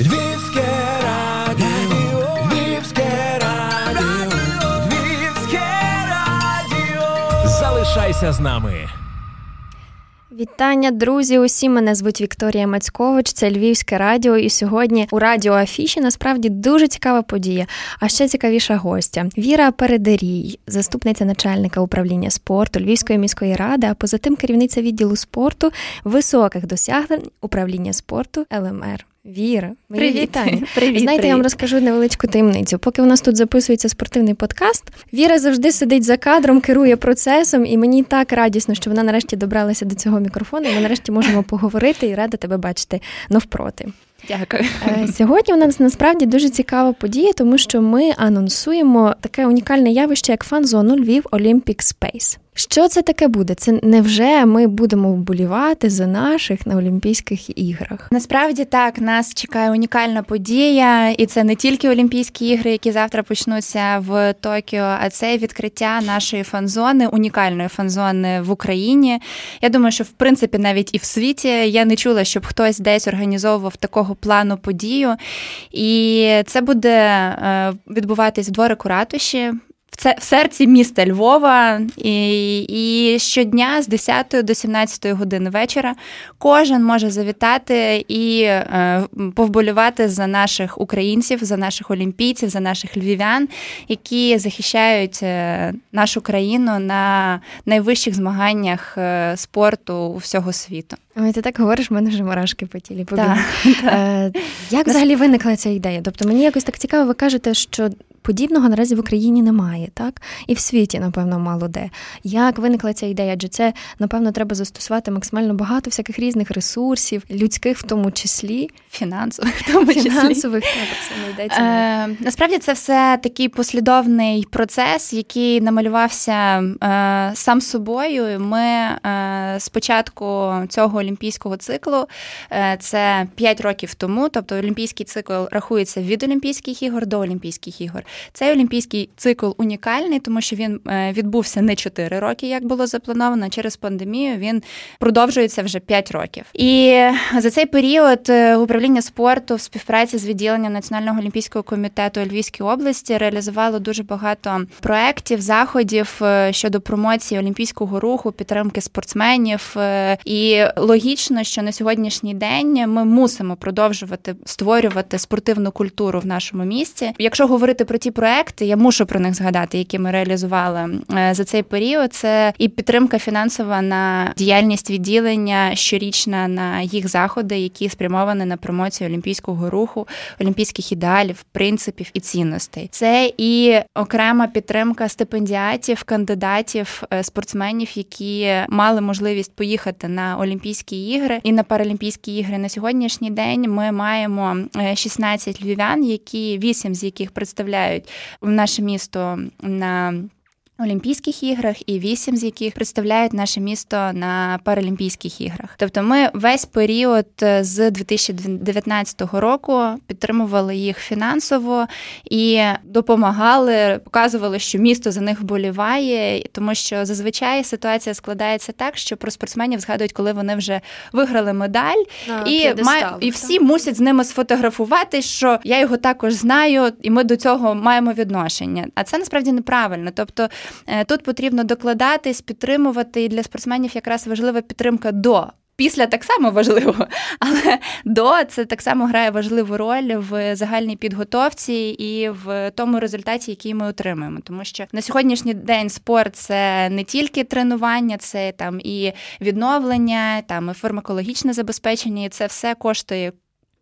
Львівське радіо, Львівське радіо, Львівське радіо. Залишайся з нами. Вітання, друзі! Усі мене звуть Вікторія Мацькович, це Львівське радіо. І сьогодні у радіо Афіші насправді дуже цікава подія. А ще цікавіша гостя Віра Передерій, заступниця начальника управління спорту Львівської міської ради, а поза тим керівниця відділу спорту високих досягнень управління спорту ЛМР. Віра, мої Привіт. вітання. Привіт, Знаєте, я вам розкажу невеличку таємницю. Поки у нас тут записується спортивний подкаст, Віра завжди сидить за кадром, керує процесом, і мені так радісно, що вона нарешті добралася до цього мікрофону. і Ми нарешті можемо поговорити і рада тебе бачити навпроти. Дякую. Е, Сьогодні у нас насправді дуже цікава подія, тому що ми анонсуємо таке унікальне явище, як фан-зону Львів Olympic Space. Що це таке буде? Це невже ми будемо вболівати за наших на Олімпійських іграх? Насправді так, нас чекає унікальна подія, і це не тільки Олімпійські ігри, які завтра почнуться в Токіо, а це відкриття нашої фан-зони, унікальної фан-зони в Україні. Я думаю, що в принципі навіть і в світі я не чула, щоб хтось десь організовував такого плану подію. І це буде е, відбуватись в дворику ратуші. В це в серці міста Львова, і, і щодня з 10 до 17 години вечора кожен може завітати і е, повболювати за наших українців, за наших олімпійців, за наших львів'ян, які захищають е, нашу країну на найвищих змаганнях е, спорту у всього світу. Ой, ти так говориш, в мене вже мурашки по тілі побігли. Е, Як взагалі виникла ця ідея? Тобто мені якось так цікаво, ви кажете, що подібного наразі в Україні немає, так? І в світі, напевно, мало де. Як виникла ця ідея? Адже це, напевно, треба застосувати максимально багато всяких різних ресурсів, людських в тому числі, Фінансових, в тому числі. фінансових, так, це не йдеться. Е, насправді це все такий послідовний процес, який намалювався е, сам собою. Ми е, з початку цього олімпійського циклу, е, це 5 років тому, тобто олімпійський цикл рахується від Олімпійських ігор до Олімпійських ігор. Цей олімпійський цикл унікальний, тому що він е, відбувся не 4 роки, як було заплановано. Через пандемію він продовжується вже 5 років. І за цей період е, управління спорту в співпраці з відділенням Національного олімпійського комітету у Львівській області реалізувало дуже багато проєктів, заходів е, щодо промоції олімпійського руху, підтримки спортсменів. І логічно, що на сьогоднішній день ми мусимо продовжувати створювати спортивну культуру в нашому місті. Якщо говорити про ті проекти, я мушу про них згадати, які ми реалізували е, за цей період. Це і підтримка фінансова на діяльність відділення щорічна на їх заходи, які спрямовані на промоцію олімпійського руху, олімпійських ідеалів, принципів і цінностей. Це і окрема підтримка стипендіатів, кандидатів, е, спортсменів, які мали можливість поїхати на Олімпійські ігри і на Паралімпійські ігри. На сьогоднішній день ми маємо е, 16 львів'ян, які 8 з яких представляють наше місто на Олімпійських іграх і вісім з яких представляють наше місто на Паралімпійських іграх. Тобто, ми весь період е, з 2019 року підтримували їх фінансово і допомагали, показували, що місто за них вболіває, тому що зазвичай ситуація складається так, що про спортсменів згадують, коли вони вже виграли медаль, На і має, і всі мусять з ними сфотографувати, що я його також знаю, і ми до цього маємо відношення. А це насправді неправильно. Тобто тут потрібно докладатись, підтримувати, і для спортсменів якраз важлива підтримка до. Після так само важливо, але до це так само грає важливу роль в загальній підготовці і в тому результаті, який ми отримуємо. Тому що на сьогоднішній день спорт це не тільки тренування, це там і відновлення, там і фармакологічне забезпечення, і це все коштує.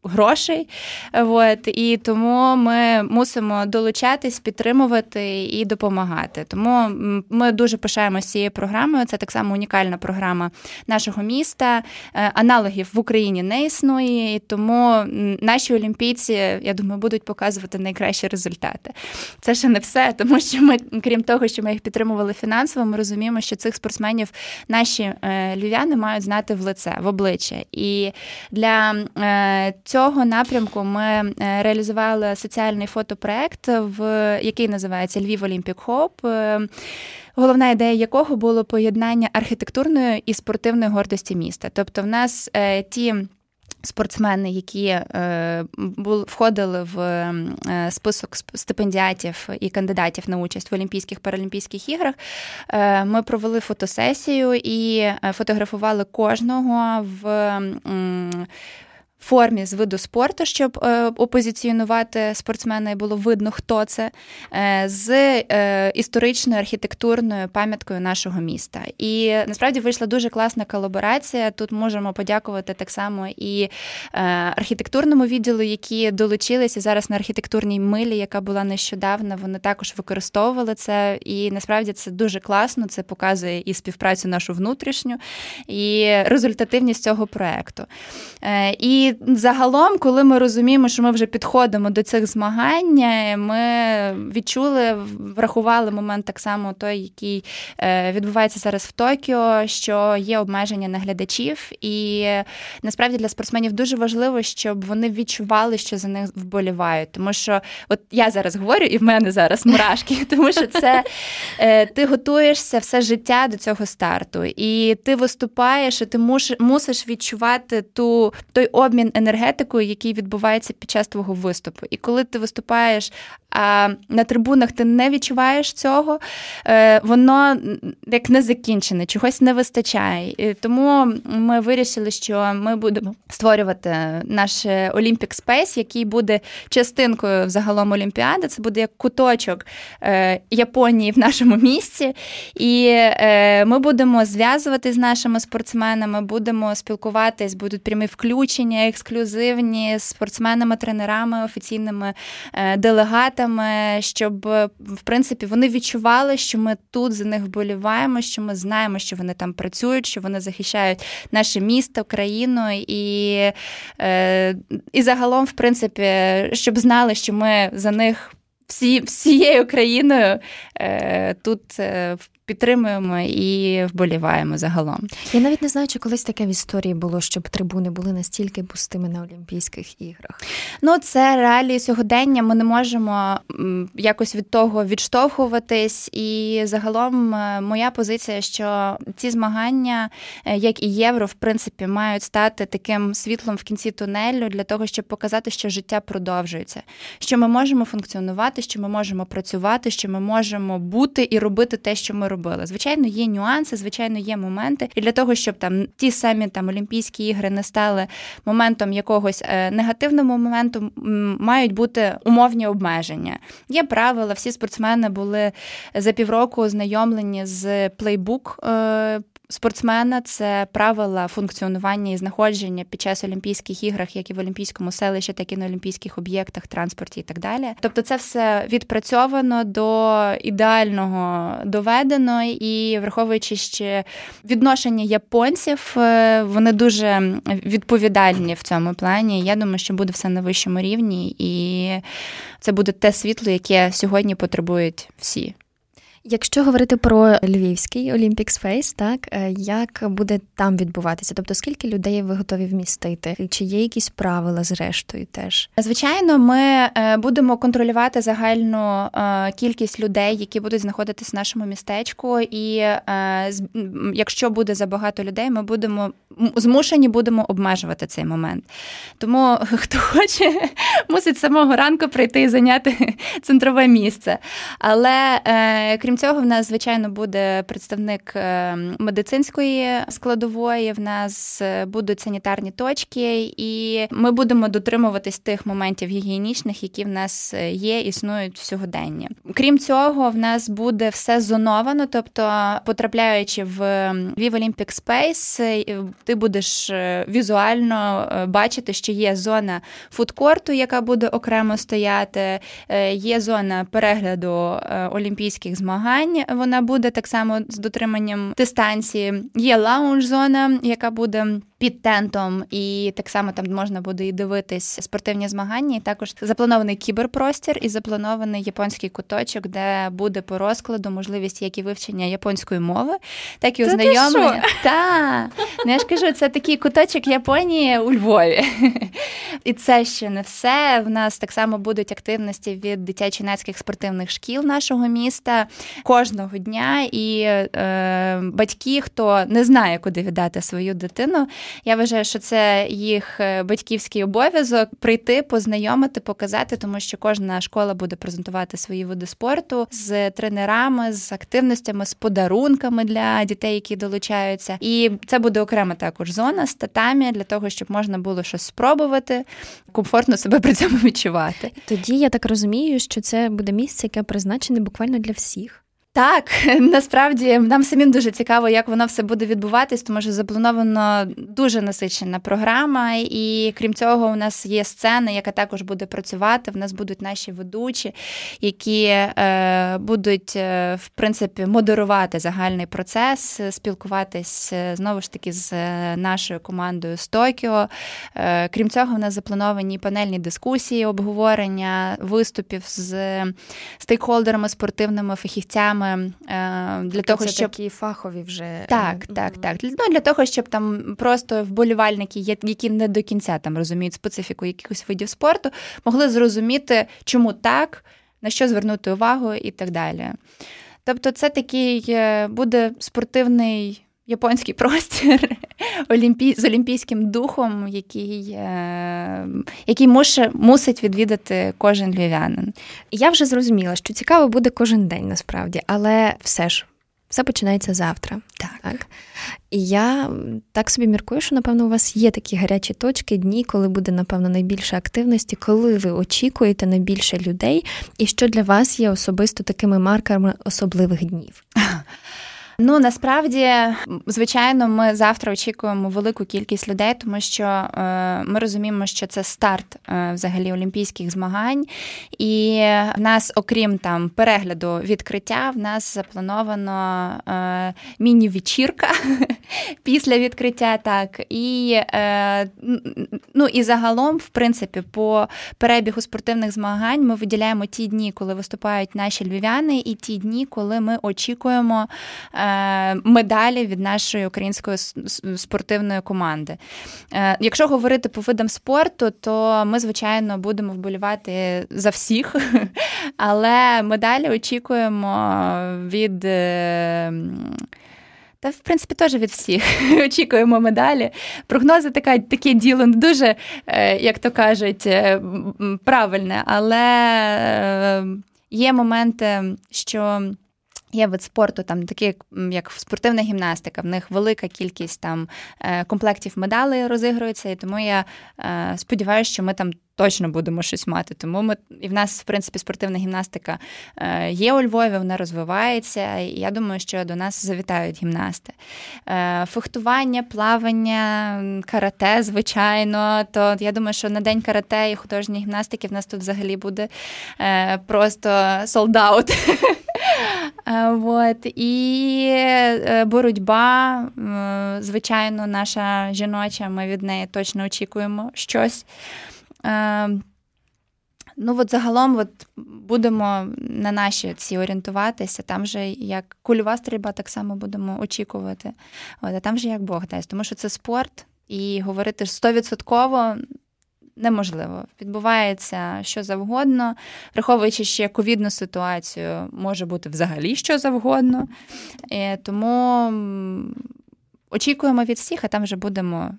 Грошей, от і тому ми мусимо долучатись, підтримувати і допомагати. Тому ми дуже пишаємося цією програмою. Це так само унікальна програма нашого міста. Е, Аналогів в Україні не існує, і тому наші олімпійці, я думаю, будуть показувати найкращі результати. Це ще не все, тому що ми, крім того, що ми їх підтримували фінансово, ми розуміємо, що цих спортсменів наші е, львів'яни мають знати в лице, в обличчя. І для е, цього напрямку ми е, реалізували соціальний фотопроект, в який називається Львів Олімпік Хоп. Е, Головна ідея якого було поєднання архітектурної і спортивної гордості міста. Тобто, в нас е, ті спортсмени, які входили в список стипендіатів і кандидатів на участь в Олімпійських паралімпійських іграх. Ми провели фотосесію і фотографували кожного в формі з виду спорту, щоб е, опозиціонувати спортсмена і було видно, хто це, е, з е, історичною архітектурною пам'яткою нашого міста. І насправді вийшла дуже класна колаборація. Тут можемо подякувати так само і архітектурному відділу, які долучилися зараз на архітектурній милі, яка була нещодавно. Вони також використовували це. І насправді це дуже класно. Це показує і співпрацю нашу внутрішню, і результативність цього проекту. І загалом, коли ми розуміємо, що ми вже підходимо до цих змагань, ми відчули, врахували момент так само той, який е, відбувається зараз в Токіо, що є обмеження на глядачів, і насправді для спортсменів дуже важливо, щоб вони відчували, що за них вболівають. Тому що, от я зараз говорю, і в мене зараз мурашки, тому що це е, ти готуєшся все життя до цього старту, і ти виступаєш, і ти мусиш відчувати ту той обмін обмін енергетикою, який відбувається під час твого виступу. І коли ти виступаєш, а на трибунах ти не відчуваєш цього, е, воно як не закінчене, чогось не вистачає. І Тому ми вирішили, що ми будемо створювати наш Olympic Space, який буде частинкою взагалом Олімпіади. Це буде як куточок е, Японії в нашому місці. І е, ми будемо зв'язувати з нашими спортсменами, будемо спілкуватись, будуть прямі включення ексклюзивні з спортсменами, тренерами, офіційними е, делегатами, щоб в принципі вони відчували, що ми тут за них вболіваємо, що ми знаємо, що вони там працюють, що вони захищають наше місто, країну. І, е, і загалом, в принципі, щоб знали, що ми за них всі, всією країною е, тут підтримуємо і вболіваємо загалом. Я навіть не знаю, чи колись таке в історії було, щоб трибуни були настільки пустими на Олімпійських іграх. Ну, це реалії сьогодення. Ми не можемо якось від того відштовхуватись. І загалом е, моя позиція, що ці змагання, е, як і євро, в принципі, мають стати таким світлом в кінці тунелю для того, щоб показати, що життя продовжується, що ми можемо функціонувати, що ми можемо працювати, що ми можемо бути і робити те, що ми робимо робила. Звичайно, є нюанси, звичайно, є моменти. І для того, щоб там ті самі там Олімпійські ігри не стали моментом якогось е, негативного моменту, мають бути умовні обмеження. Є правила, всі спортсмени були за півроку ознайомлені з плейбук. Спортсмена це правила функціонування і знаходження під час Олімпійських іграх, як і в Олімпійському селищі, так і на олімпійських об'єктах, транспорті і так далі. Тобто, це все відпрацьовано до ідеального доведено, і враховуючи ще відношення японців, е, вони дуже відповідальні в цьому плані. Я думаю, що буде все на вищому рівні, і це буде те світло, яке сьогодні потребують всі. Якщо говорити про Львівський Olympic Space, так е, як буде там відбуватися? Тобто, скільки людей ви готові вмістити? Чи є якісь правила зрештою? Теж звичайно, ми е, будемо контролювати загальну е, кількість людей, які будуть знаходитись в нашому містечку, і якщо буде забагато людей, ми будемо змушені будемо обмежувати цей момент. Тому хто хоче, мусить самого ранку прийти і зайняти центрове місце. Але крім Цього, в нас, звичайно, буде представник е, медицинської складової. В нас е, будуть санітарні точки, і ми будемо дотримуватись тих моментів гігієнічних, які в нас е, є, існують в сьогоденні. Крім цього, в нас буде все зоновано, тобто, потрапляючи в Lviv Olympic Space, ти будеш візуально бачити, що є зона фудкорту, яка буде окремо стояти, є зона перегляду олімпійських змагань змагань. Вона буде так само з дотриманням дистанції. Є лаунж-зона, яка буде під тентом, і так само там можна буде і дивитись спортивні змагання. І також запланований кіберпростір і запланований японський куточок, де буде по розкладу можливість як і вивчення японської мови, так і ознайомлення. Та ну, я ж кажу, це такий куточок Японії у Львові. І це ще не все. В нас так само будуть активності від дитячо-нацьких спортивних шкіл нашого міста кожного дня. І е, батьки, хто не знає, куди віддати свою дитину. Я вважаю, що це їх е, батьківський обов'язок прийти, познайомити, показати, тому що кожна школа буде презентувати свої види спорту з тренерами, з активностями, з подарунками для дітей, які долучаються. І це буде окрема також зона з татамі для того, щоб можна було щось спробувати, комфортно себе при цьому відчувати. Тоді я так розумію, що це буде місце, яке призначене буквально для всіх. Так, насправді нам самим дуже цікаво, як воно все буде відбуватись, тому що заплановано дуже насичена програма, і крім цього, у нас є сцена, яка також буде працювати. В нас будуть наші ведучі, які е, будуть е, в принципі модерувати загальний процес, спілкуватись е, знову ж таки з е, нашою командою з Токіо. Е, крім цього, в нас заплановані панельні дискусії, обговорення виступів з стейкхолдерами, спортивними фахівцями саме для тобто того, це щоб такі фахові вже е, так, так, так. Ну для того, щоб там просто вболівальники, які не до кінця там розуміють специфіку якихось видів спорту, могли зрозуміти, чому так, на що звернути увагу і так далі. Тобто, це такий е, буде спортивний. Японський простір олімпій, з олімпійським духом, який е, який муше, мусить відвідати кожен львів'янин. Я вже зрозуміла, що цікаво буде кожен день насправді, але все ж все починається завтра. Так. так. І я так собі міркую, що, напевно, у вас є такі гарячі точки, дні, коли буде, напевно, найбільше активності, коли ви очікуєте найбільше людей, і що для вас є особисто такими маркерами особливих днів. Ну насправді, звичайно, ми завтра очікуємо велику кількість людей, тому що е, ми розуміємо, що це старт е, взагалі олімпійських змагань, і в нас, окрім там перегляду відкриття, в нас заплановано е, міні-вечірка після відкриття. Так і ну і загалом, в принципі, по перебігу спортивних змагань ми виділяємо ті дні, коли виступають наші львів'яни, і ті дні, коли ми очікуємо. Е, медалі від нашої української спортивної команди. Е, якщо говорити по видам спорту, то ми, звичайно, будемо вболівати за всіх, але медалі очікуємо від. Е, та, в принципі, теж від всіх очікуємо медалі. Прогнози така, таке діло не дуже, як то кажуть, правильне, але є моменти, що Є вид спорту, там такі як спортивна гімнастика, в них велика кількість там е, комплектів медалей розігрується, і тому я е, сподіваюся, що ми там точно будемо щось мати. Тому ми і в нас, в принципі, спортивна гімнастика е, є у Львові, вона розвивається. І я думаю, що до нас завітають гімнасти. Фехтування, плавання, карате, звичайно. То я думаю, що на день карате і художньої гімнастики в нас тут взагалі буде просто солдаут. Вот. І е, боротьба, звичайно, наша жіноча, ми від неї точно очікуємо щось. Е, ну, от загалом от будемо на наші ці орієнтуватися. Там же як кульова стрільба так само будемо очікувати. От, А там же як Бог дасть, тому що це спорт, і говорити стовідсотково неможливо. Відбувається що завгодно, враховуючи ще ковідну ситуацію, може бути взагалі що завгодно. І Тому очікуємо від всіх, а там вже будемо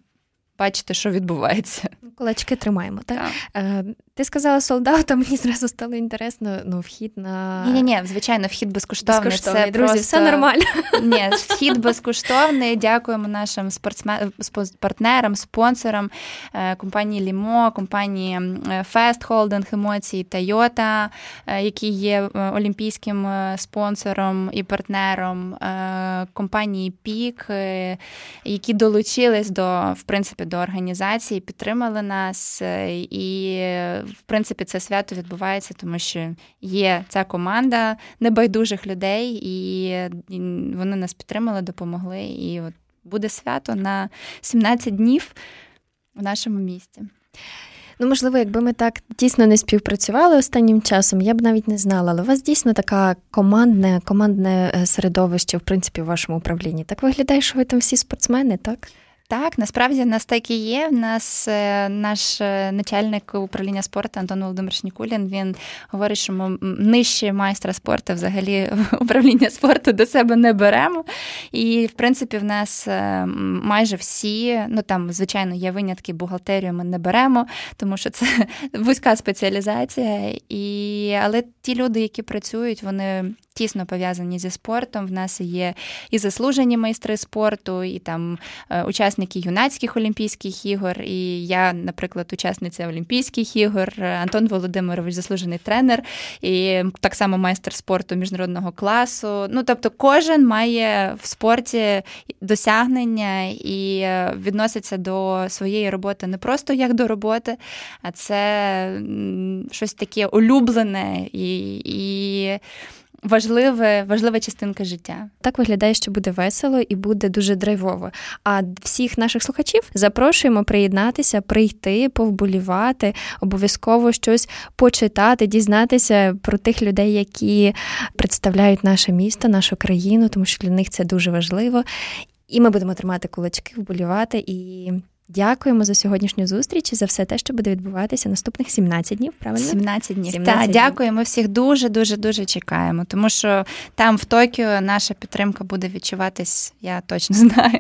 бачити, що відбувається. Кулачки тримаємо, так? так. Е, ти сказала солдата, мені зразу стало інтересно. Ну, вхід на ні, ні, ні, звичайно, вхід безкоштовний. безкоштовний. Це друзі, просто... все нормально. Ні, вхід безкоштовний. Дякуємо нашим спортсмен... партнерам, спонсорам е, компанії Лімо, компанії Fest Holding Емоції Тойота, які є е, олімпійським спонсором і партнером компанії Пік, які долучились до в принципі до організації, підтримали нас, е, і, в принципі, це свято відбувається, тому що є ця команда небайдужих людей, і вони нас підтримали, допомогли. І от буде свято на 17 днів в нашому місті. Ну, можливо, якби ми так дійсно не співпрацювали останнім часом, я б навіть не знала. Але у вас дійсно така командне, командне е, середовище, в принципі, в вашому управлінні. Так виглядає, що ви там всі спортсмени, так? Так, насправді в нас так і є. В нас е, наш е, начальник управління спорту Антон Володимирович Нікулін, Він говорить, що ми нижче майстра спорту взагалі управління спорту до себе не беремо. І в принципі, в нас е, майже всі, ну там, звичайно, є винятки, бухгалтерію ми не беремо, тому що це вузька спеціалізація. І... Але ті люди, які працюють, вони тісно пов'язані зі спортом. В нас є і заслужені майстри спорту, і там е, учасники юнацьких олімпійських ігор. І я, наприклад, учасниця Олімпійських ігор, Антон Володимирович, заслужений тренер, і так само майстер спорту міжнародного класу. Ну тобто, кожен має в спорті досягнення і е, відноситься до своєї роботи не просто як до роботи, а це щось таке улюблене і. і важливе, важлива частинка життя. Так виглядає, що буде весело і буде дуже драйвово. А всіх наших слухачів запрошуємо приєднатися, прийти, повболівати, обов'язково щось почитати, дізнатися про тих людей, які представляють наше місто, нашу країну, тому що для них це дуже важливо. І ми будемо тримати кулачки, вболівати і. Дякуємо за сьогоднішню зустріч і за все те, що буде відбуватися наступних 17 днів. Правильно 17 днів. 17 Так, дякую. Ми всіх дуже дуже дуже чекаємо, тому що там в Токіо наша підтримка буде відчуватись. Я точно знаю.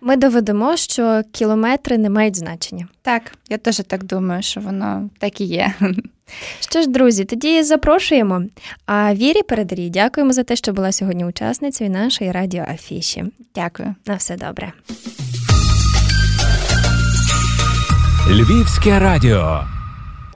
Ми доведемо, що кілометри не мають значення. Так, я теж так думаю, що воно так і є. Що ж, друзі, тоді запрошуємо. А Вірі Передарі, дякуємо за те, що була сьогодні учасницею нашої радіоафіші. Дякую. На все добре. Львівське радіо.